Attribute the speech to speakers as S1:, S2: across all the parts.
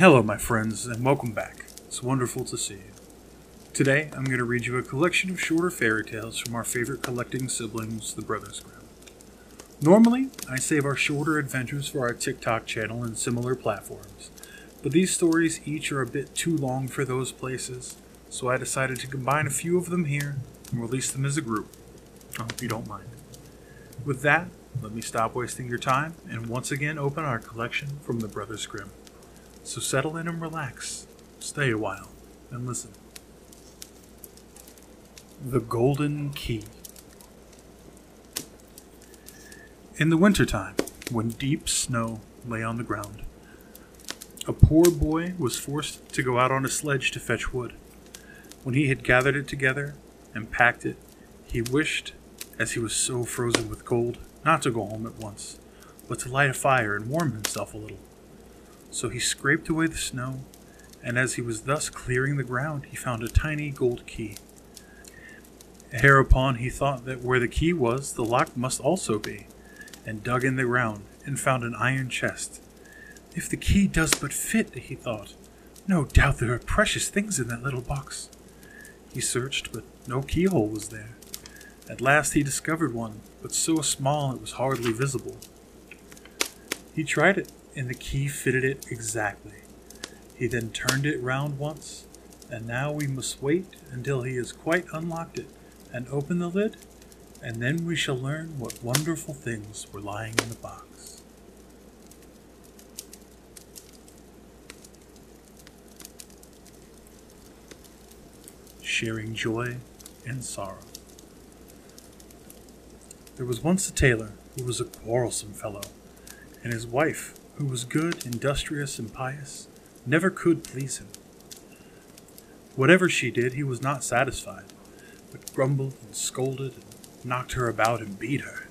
S1: Hello, my friends, and welcome back. It's wonderful to see you. Today, I'm going to read you a collection of shorter fairy tales from our favorite collecting siblings, the Brothers Grimm. Normally, I save our shorter adventures for our TikTok channel and similar platforms, but these stories each are a bit too long for those places, so I decided to combine a few of them here and release them as a group. I hope you don't mind. With that, let me stop wasting your time and once again open our collection from the Brothers Grimm. So settle in and relax, stay a while, and listen. The Golden Key. In the wintertime, when deep snow lay on the ground, a poor boy was forced to go out on a sledge to fetch wood. When he had gathered it together and packed it, he wished, as he was so frozen with cold, not to go home at once, but to light a fire and warm himself a little. So he scraped away the snow, and as he was thus clearing the ground, he found a tiny gold key. Hereupon he thought that where the key was, the lock must also be, and dug in the ground, and found an iron chest. If the key does but fit, he thought, no doubt there are precious things in that little box. He searched, but no keyhole was there. At last he discovered one, but so small it was hardly visible. He tried it, and the key fitted it exactly. He then turned it round once, and now we must wait until he has quite unlocked it and opened the lid, and then we shall learn what wonderful things were lying in the box. Sharing joy and sorrow. There was once a tailor who was a quarrelsome fellow, and his wife, who was good, industrious, and pious, never could please him. Whatever she did, he was not satisfied, but grumbled and scolded and knocked her about and beat her.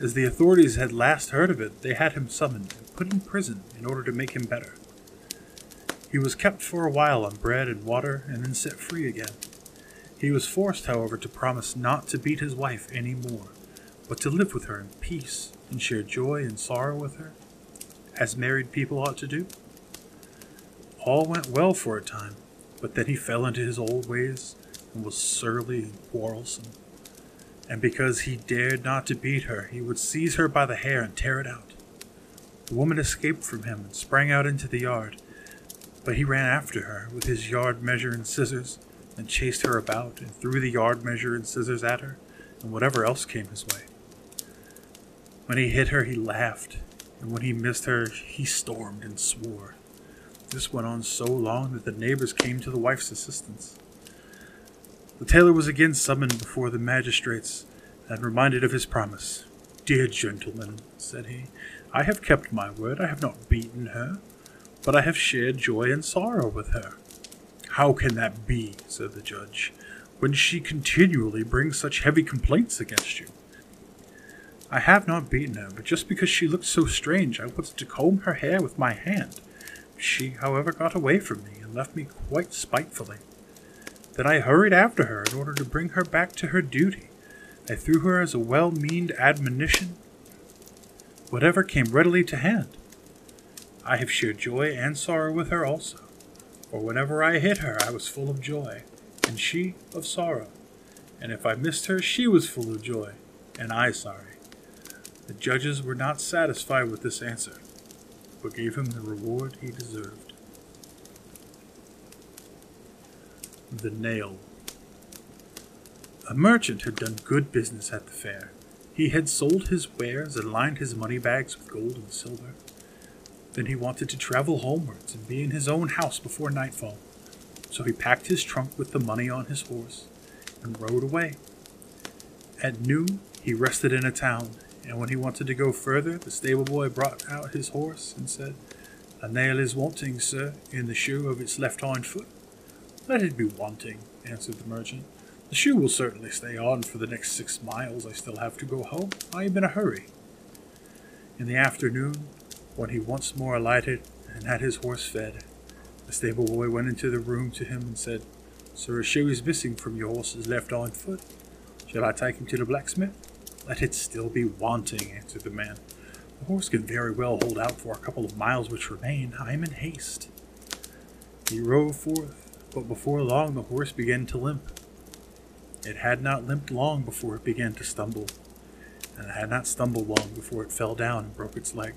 S1: As the authorities had last heard of it, they had him summoned and put in prison in order to make him better. He was kept for a while on bread and water and then set free again. He was forced, however, to promise not to beat his wife any more, but to live with her in peace and share joy and sorrow with her, as married people ought to do. All went well for a time, but then he fell into his old ways and was surly and quarrelsome. And because he dared not to beat her, he would seize her by the hair and tear it out. The woman escaped from him and sprang out into the yard, but he ran after her with his yard measure and scissors and chased her about and threw the yard measure and scissors at her and whatever else came his way. When he hit her, he laughed, and when he missed her, he stormed and swore. This went on so long that the neighbors came to the wife's assistance. The tailor was again summoned before the magistrates and reminded of his promise. Dear gentlemen, said he, I have kept my word. I have not beaten her, but I have shared joy and sorrow with her. How can that be, said the judge, when she continually brings such heavy complaints against you? I have not beaten her, but just because she looked so strange, I wanted to comb her hair with my hand. She, however, got away from me and left me quite spitefully. Then I hurried after her in order to bring her back to her duty. I threw her as a well meaned admonition, whatever came readily to hand. I have shared joy and sorrow with her also, for whenever I hit her, I was full of joy, and she of sorrow. And if I missed her, she was full of joy, and I sorry. The judges were not satisfied with this answer, but gave him the reward he deserved. The Nail A merchant had done good business at the fair. He had sold his wares and lined his money bags with gold and silver. Then he wanted to travel homewards and be in his own house before nightfall. So he packed his trunk with the money on his horse and rode away. At noon, he rested in a town and when he wanted to go further, the stable boy brought out his horse and said, A nail is wanting, sir, in the shoe of its left hind foot. Let it be wanting, answered the merchant. The shoe will certainly stay on for the next six miles I still have to go home. I am in a hurry. In the afternoon, when he once more alighted and had his horse fed, the stable boy went into the room to him and said, Sir, a shoe is missing from your horse's left hind foot. Shall I take him to the blacksmith? Let it still be wanting, answered the man. The horse can very well hold out for a couple of miles which remain. I am in haste. He rode forth, but before long the horse began to limp. It had not limped long before it began to stumble, and it had not stumbled long before it fell down and broke its leg.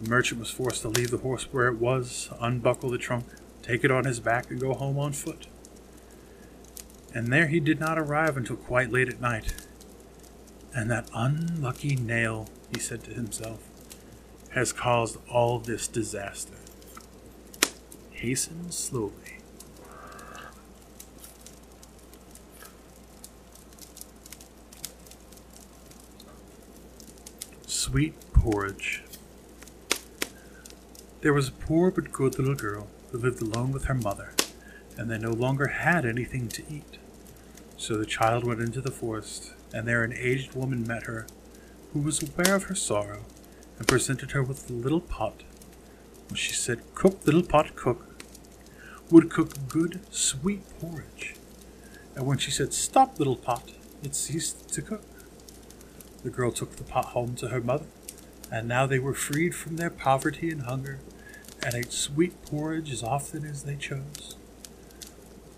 S1: The merchant was forced to leave the horse where it was, unbuckle the trunk, take it on his back, and go home on foot. And there he did not arrive until quite late at night. And that unlucky nail, he said to himself, has caused all this disaster. Hasten slowly. Sweet porridge. There was a poor but good little girl who lived alone with her mother, and they no longer had anything to eat. So the child went into the forest, and there an aged woman met her, who was aware of her sorrow, and presented her with a little pot. She said, Cook, little pot, cook, would cook good, sweet porridge. And when she said, Stop, little pot, it ceased to cook. The girl took the pot home to her mother, and now they were freed from their poverty and hunger, and ate sweet porridge as often as they chose.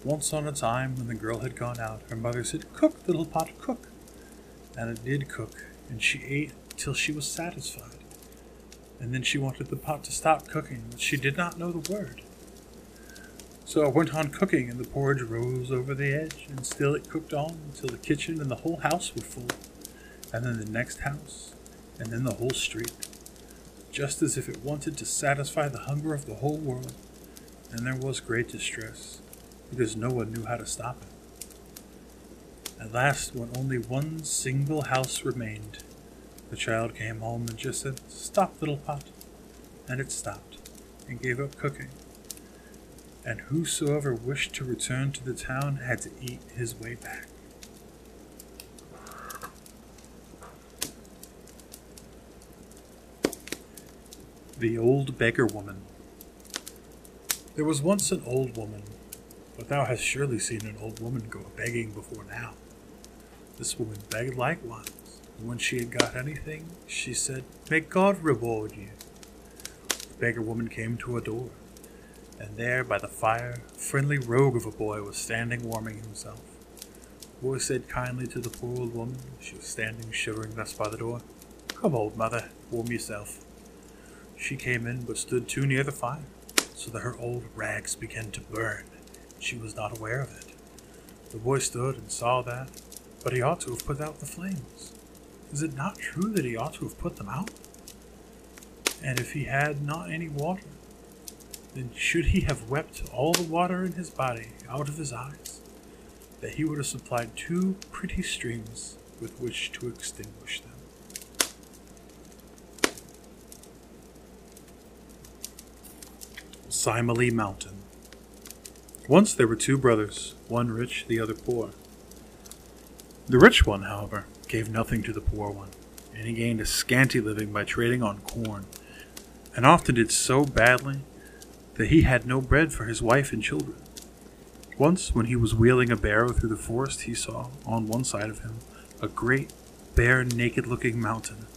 S1: Once on a time, when the girl had gone out, her mother said, Cook, little pot, cook. And it did cook, and she ate till she was satisfied. And then she wanted the pot to stop cooking, but she did not know the word. So it went on cooking, and the porridge rose over the edge, and still it cooked on until the kitchen and the whole house were full, and then the next house, and then the whole street, just as if it wanted to satisfy the hunger of the whole world. And there was great distress, because no one knew how to stop it. At last, when only one single house remained, the child came home and just said, Stop, little pot. And it stopped, and gave up cooking and whosoever wished to return to the town had to eat his way back. The Old Beggar Woman There was once an old woman, but thou hast surely seen an old woman go begging before now. This woman begged likewise, and when she had got anything, she said, May God reward you. The beggar woman came to a door and there by the fire, a friendly rogue of a boy was standing warming himself. The boy said kindly to the poor old woman, she was standing shivering thus by the door, Come, old mother, warm yourself. She came in, but stood too near the fire, so that her old rags began to burn. She was not aware of it. The boy stood and saw that, but he ought to have put out the flames. Is it not true that he ought to have put them out? And if he had not any water, then should he have wept all the water in his body out of his eyes, that he would have supplied two pretty streams with which to extinguish them. Simeli Mountain. Once there were two brothers, one rich, the other poor. The rich one, however, gave nothing to the poor one, and he gained a scanty living by trading on corn, and often did so badly that he had no bread for his wife and children. Once, when he was wheeling a barrow through the forest, he saw, on one side of him, a great, bare, naked looking mountain.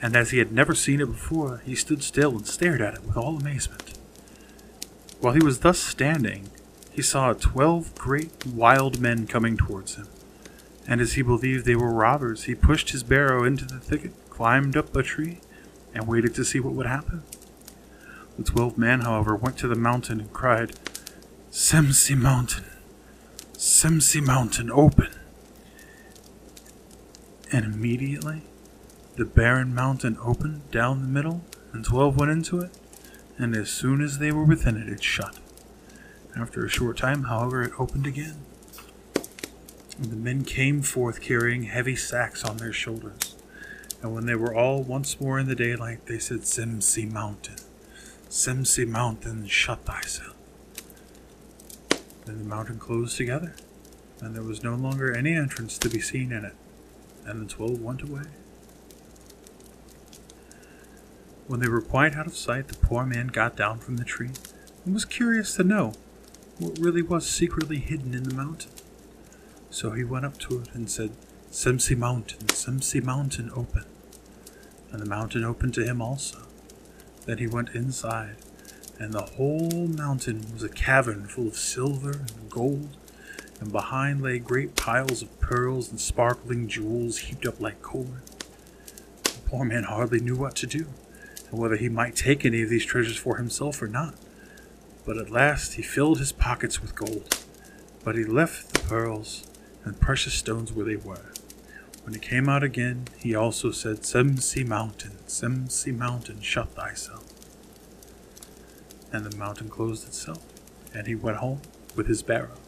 S1: And as he had never seen it before, he stood still and stared at it with all amazement. While he was thus standing, he saw twelve great wild men coming towards him. And as he believed they were robbers, he pushed his barrow into the thicket, climbed up a tree, and waited to see what would happen. The twelve men, however, went to the mountain and cried, Semsi Mountain, Semsi Mountain, open! And immediately the barren mountain opened down the middle, and twelve went into it, and as soon as they were within it, it shut. After a short time, however, it opened again. And the men came forth carrying heavy sacks on their shoulders. And when they were all once more in the daylight, they said, Semsi Mountain. Semsi mountain, shut thyself. Then the mountain closed together, and there was no longer any entrance to be seen in it, and the twelve went away. When they were quite out of sight, the poor man got down from the tree and was curious to know what really was secretly hidden in the mountain. So he went up to it and said, Semsi mountain, Semsi mountain, open. and the mountain opened to him also. Then he went inside, and the whole mountain was a cavern full of silver and gold, and behind lay great piles of pearls and sparkling jewels heaped up like corn. The poor man hardly knew what to do, and whether he might take any of these treasures for himself or not. But at last he filled his pockets with gold, but he left the pearls and precious stones where they were. When he came out again, he also said, Semsi Mountain, Semsi Mountain, shut thyself. And the mountain closed itself, and he went home with his barrow.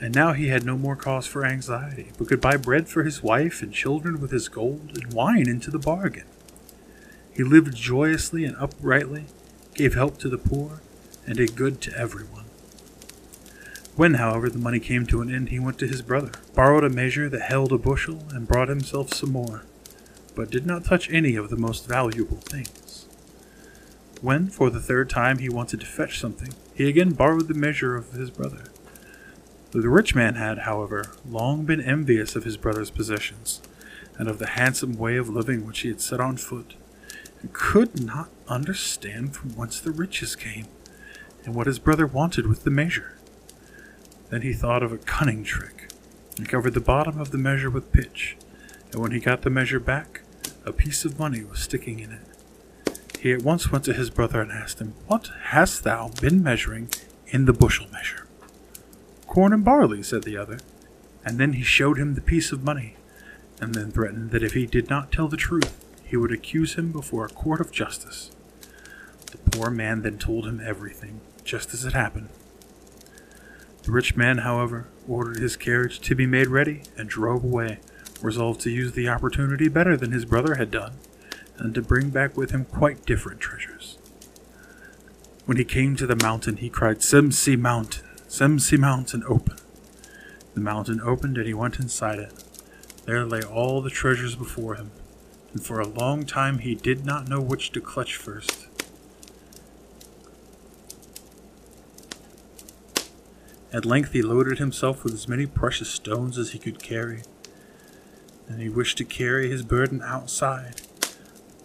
S1: And now he had no more cause for anxiety, but could buy bread for his wife and children with his gold, and wine into the bargain. He lived joyously and uprightly, gave help to the poor, and did good to everyone. When, however, the money came to an end, he went to his brother, borrowed a measure that held a bushel, and brought himself some more, but did not touch any of the most valuable things. When, for the third time, he wanted to fetch something, he again borrowed the measure of his brother. The rich man had, however, long been envious of his brother's possessions, and of the handsome way of living which he had set on foot, and could not understand from whence the riches came, and what his brother wanted with the measure. Then he thought of a cunning trick, and covered the bottom of the measure with pitch, and when he got the measure back, a piece of money was sticking in it. He at once went to his brother and asked him, What hast thou been measuring in the bushel measure? Corn and barley, said the other. And then he showed him the piece of money, and then threatened that if he did not tell the truth, he would accuse him before a court of justice. The poor man then told him everything, just as it happened. The rich man, however, ordered his carriage to be made ready and drove away, resolved to use the opportunity better than his brother had done, and to bring back with him quite different treasures. When he came to the mountain, he cried, Semsi Mountain, Semsi Mountain, open. The mountain opened, and he went inside it. There lay all the treasures before him, and for a long time he did not know which to clutch first. At length he loaded himself with as many precious stones as he could carry, and he wished to carry his burden outside.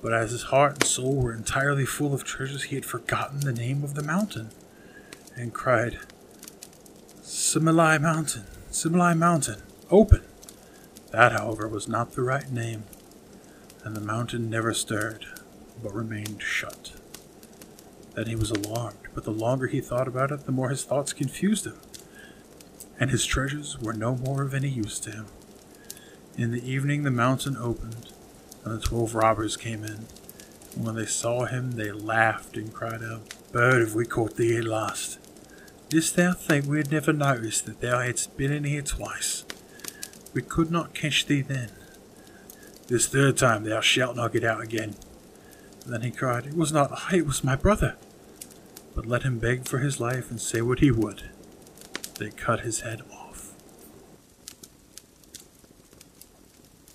S1: But as his heart and soul were entirely full of treasures, he had forgotten the name of the mountain, and cried, Simeli Mountain, Simeli Mountain, open! That, however, was not the right name, and the mountain never stirred, but remained shut. Then he was alarmed, but the longer he thought about it, the more his thoughts confused him and his treasures were no more of any use to him. In the evening the mountain opened, and the twelve robbers came in. And when they saw him, they laughed and cried out, Bird, have we caught thee at last? Didst thou think we had never noticed that thou hadst been in here twice? We could not catch thee then. This third time thou shalt not get out again. Then he cried, It was not I, it was my brother. But let him beg for his life and say what he would they cut his head off.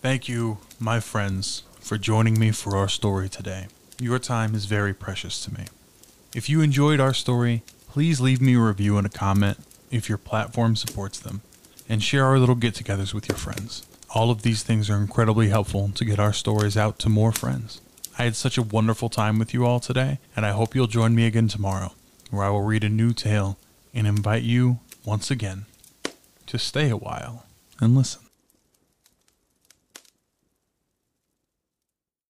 S2: Thank you, my friends, for joining me for our story today. Your time is very precious to me. If you enjoyed our story, please leave me a review and a comment if your platform supports them, and share our little get togethers with your friends. All of these things are incredibly helpful to get our stories out to more friends. I had such a wonderful time with you all today, and I hope you'll join me again tomorrow, where I will read a new tale and invite you once again to stay a while and listen.